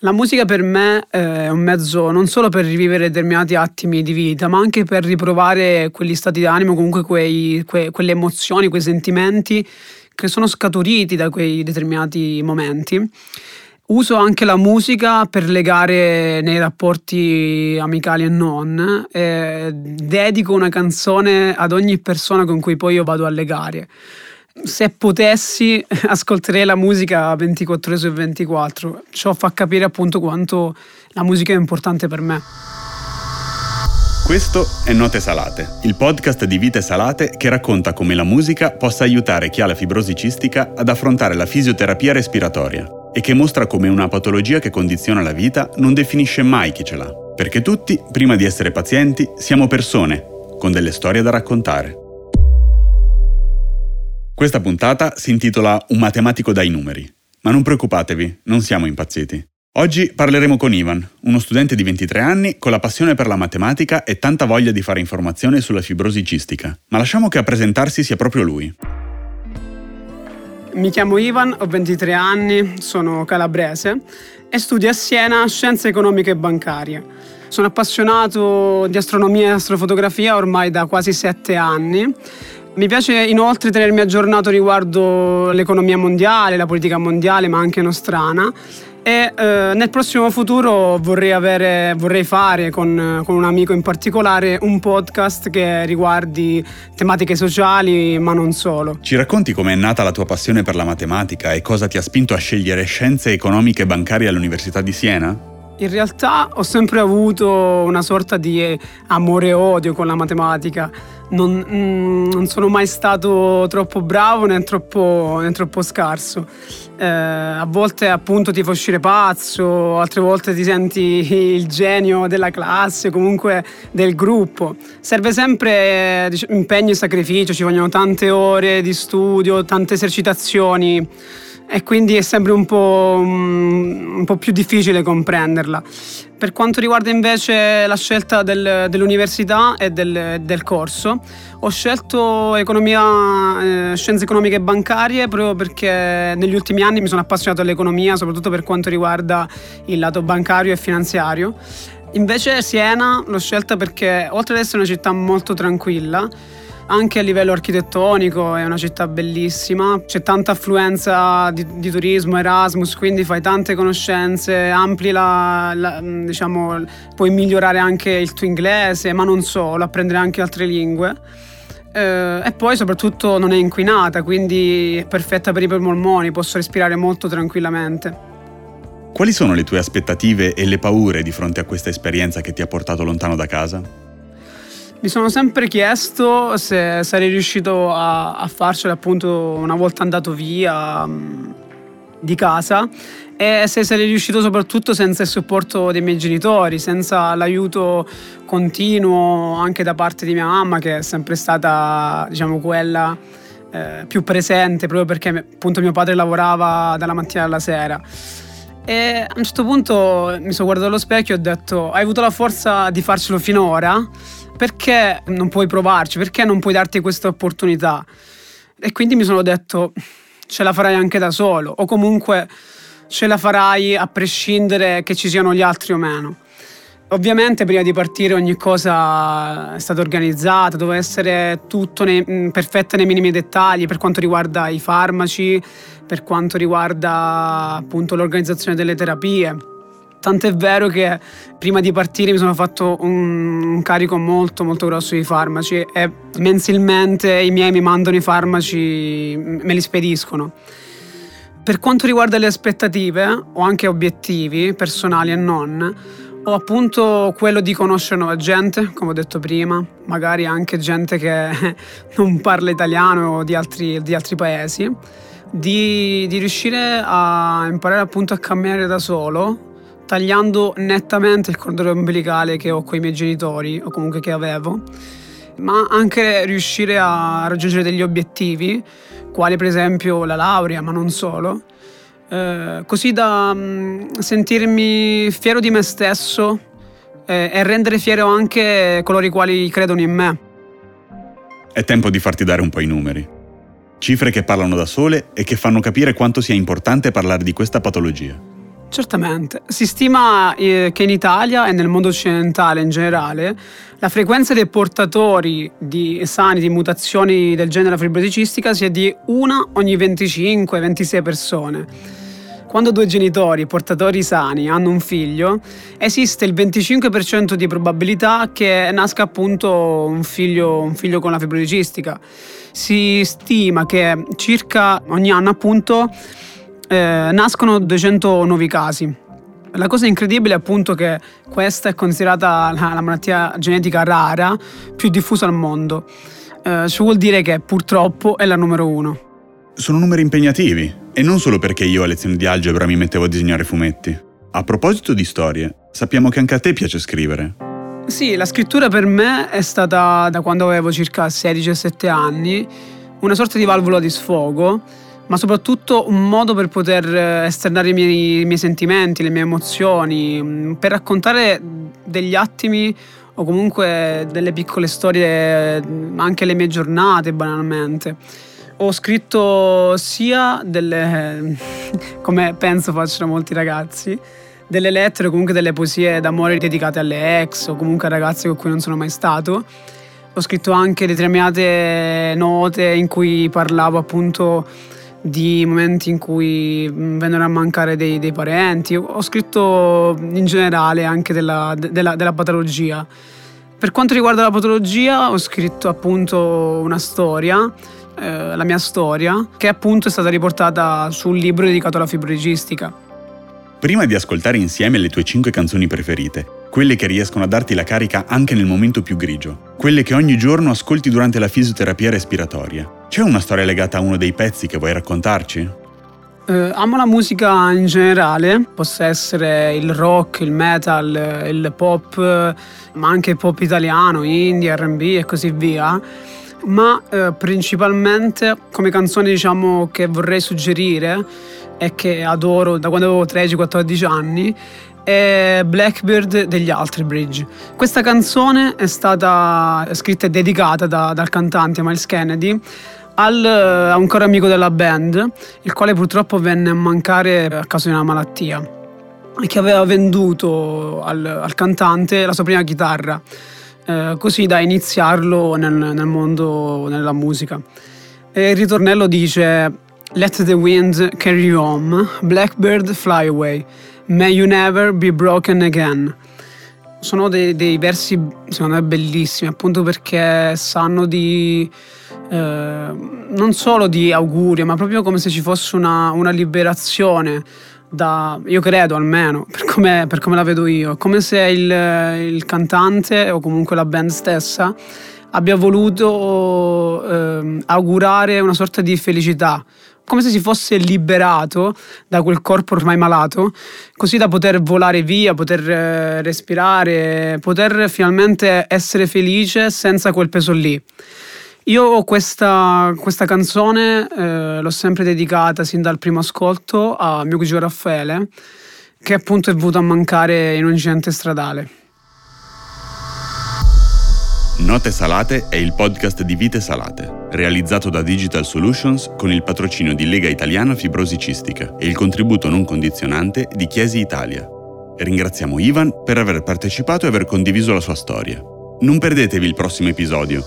La musica per me è un mezzo non solo per rivivere determinati attimi di vita, ma anche per riprovare quegli stati d'animo, comunque quei, que, quelle emozioni, quei sentimenti che sono scaturiti da quei determinati momenti. Uso anche la musica per legare nei rapporti amicali e non. E dedico una canzone ad ogni persona con cui poi io vado a legare se potessi ascolterei la musica 24 ore su 24. Ciò fa capire appunto quanto la musica è importante per me. Questo è Note Salate, il podcast di Vite Salate che racconta come la musica possa aiutare chi ha la fibrosi cistica ad affrontare la fisioterapia respiratoria e che mostra come una patologia che condiziona la vita non definisce mai chi ce l'ha. Perché tutti, prima di essere pazienti, siamo persone con delle storie da raccontare. Questa puntata si intitola Un matematico dai numeri. Ma non preoccupatevi, non siamo impazziti. Oggi parleremo con Ivan, uno studente di 23 anni con la passione per la matematica e tanta voglia di fare informazione sulla fibrosi cistica. Ma lasciamo che a presentarsi sia proprio lui. Mi chiamo Ivan, ho 23 anni, sono calabrese e studio a Siena scienze economiche e bancarie. Sono appassionato di astronomia e astrofotografia ormai da quasi 7 anni mi piace inoltre tenermi aggiornato riguardo l'economia mondiale, la politica mondiale, ma anche nostrana. E eh, nel prossimo futuro vorrei, avere, vorrei fare con, con, un amico in particolare un podcast che riguardi tematiche sociali, ma non solo. Ci racconti com'è nata la tua passione per la matematica e cosa ti ha spinto a scegliere scienze economiche e bancarie all'Università di Siena? In realtà ho sempre avuto una sorta di amore e odio con la matematica. Non, mm, non sono mai stato troppo bravo né troppo, né troppo scarso. Eh, a volte appunto ti fa uscire pazzo, altre volte ti senti il genio della classe, comunque del gruppo. Serve sempre diciamo, impegno e sacrificio, ci vogliono tante ore di studio, tante esercitazioni e quindi è sempre un po', mm, po', più difficile comprenderla. Per quanto riguarda invece la scelta del, dell'università e del, del, corso, ho scelto economia, eh, scienze economiche e bancarie proprio perché negli ultimi anni mi sono appassionato all'economia, soprattutto per quanto riguarda il lato bancario e finanziario. Invece Siena l'ho scelta perché oltre ad essere una città molto tranquilla, anche a livello architettonico è una città bellissima, c'è tanta affluenza di, di turismo, Erasmus, quindi fai tante conoscenze, ampli la, la, diciamo, puoi migliorare anche il tuo inglese, ma non solo, apprendere anche altre lingue. Eh, e poi soprattutto non è inquinata, quindi è perfetta per i polmoni, posso respirare molto tranquillamente. Quali sono le tue aspettative e le paure di fronte a questa esperienza che ti ha portato lontano da casa? Mi sono sempre chiesto se sarei riuscito a, a farcela appunto una volta andato via um, di casa e se sarei riuscito soprattutto senza il supporto dei miei genitori, senza l'aiuto continuo anche da parte di mia mamma che è sempre stata diciamo quella eh, più presente proprio perché appunto mio padre lavorava dalla mattina alla sera. E a un certo punto mi sono guardato allo specchio e ho detto hai avuto la forza di farcelo finora perché non puoi provarci? Perché non puoi darti questa opportunità? E quindi mi sono detto, ce la farai anche da solo, o comunque ce la farai a prescindere che ci siano gli altri o meno. Ovviamente prima di partire ogni cosa è stata organizzata, doveva essere tutto nei, perfetto nei minimi dettagli per quanto riguarda i farmaci, per quanto riguarda appunto l'organizzazione delle terapie. Tant'è vero che prima di partire mi sono fatto un, carico molto molto grosso di farmaci e mensilmente i miei mi mandano i farmaci, me li spediscono. Per quanto riguarda le aspettative o anche obiettivi personali e non, ho appunto quello di conoscere nuova gente, come ho detto prima, magari anche gente che non parla italiano o di altri, di altri paesi, di, di riuscire a imparare appunto a camminare da solo tagliando nettamente il cordone umbilicale che ho con i miei genitori o comunque che avevo, ma anche riuscire a raggiungere degli obiettivi, quali per esempio la laurea, ma non solo, eh, così da mh, mm, sentirmi fiero di me stesso eh, e rendere fiero anche coloro i quali credono in me. È tempo di farti dare un po' i numeri. Cifre che parlano da sole e che fanno capire quanto sia importante parlare di questa patologia. Certamente. Si stima eh, che in Italia e nel mondo occidentale in generale la frequenza dei portatori di sani di mutazioni del genere fibroticistica sia di una ogni 25-26 persone. Quando due genitori portatori sani hanno un figlio, esiste il 25% di probabilità che nasca appunto un figlio, un figlio con la fibroticistica. Si stima che circa ogni anno appunto eh, nascono 200 nuovi casi. La cosa incredibile è appunto che questa è considerata la, la malattia genetica rara più diffusa al mondo. Eh, ci vuol dire che purtroppo è la numero uno. Sono numeri impegnativi, e non solo perché io a lezioni di algebra mi mettevo a disegnare fumetti. A proposito di storie, sappiamo che anche a te piace scrivere. Sì, la scrittura per me è stata da quando avevo circa 16-17 anni una sorta di valvola di sfogo ma soprattutto un modo per poter eh, esternare i miei, i miei sentimenti, le mie emozioni, mm, per raccontare degli attimi o comunque delle piccole storie, mm, anche le mie giornate banalmente. Ho scritto sia delle, come penso facciano molti ragazzi, delle lettere o comunque delle poesie d'amore dedicate alle ex o comunque a ragazze con cui non sono mai stato. Ho scritto anche determinate note in cui parlavo appunto di momenti in cui mm, vennero a mancare dei, dei parenti. Ho scritto in generale anche della, della, della, patologia. Per quanto riguarda la patologia, ho scritto appunto una storia, eh, la mia storia, che appunto è stata riportata su un libro dedicato alla fibroigistica. Prima di ascoltare insieme le tue cinque canzoni preferite, quelle che riescono a darti la carica anche nel momento più grigio, quelle che ogni giorno ascolti durante la fisioterapia respiratoria, c'è una storia legata a uno dei pezzi che vuoi raccontarci? Eh, amo la musica in generale, possa essere il rock, il metal, il pop, ma anche pop italiano, indie, RB e così via. Ma eh, principalmente come canzone diciamo che vorrei suggerire e che adoro da quando avevo 13-14 anni è Blackbird degli Alter Bridge. Questa canzone è stata scritta e dedicata da, dal cantante Miles Kennedy al, a un caro amico della band, il quale purtroppo venne a mancare a causa di una malattia e che aveva venduto al, al cantante la sua prima chitarra, eh, così da iniziarlo nel, nel mondo della musica. E il ritornello dice Let the wind carry you home, blackbird fly away, may you never be broken again. Sono dei, dei versi secondo me bellissimi, appunto perché sanno di eh, non solo di augurio, ma proprio come se ci fosse una, una liberazione. Da, io credo almeno, per come, per come, la vedo io, come se il, il, cantante o comunque la band stessa abbia voluto eh, augurare una sorta di felicità, come se si fosse liberato da quel corpo ormai malato, così da poter volare via, poter eh, respirare, poter finalmente essere felice senza quel peso lì. Io questa, questa canzone, eh, l'ho sempre dedicata sin dal primo ascolto a mio cugino Raffaele, che appunto è venuto a mancare in un incidente stradale. Note Salate è il podcast di Vite Salate, realizzato da Digital Solutions con il patrocinio di Lega Italiana Fibrosi Cistica e il contributo non condizionante di Chiesi Italia. Ringraziamo Ivan per aver partecipato e aver condiviso la sua storia. Non perdetevi il prossimo episodio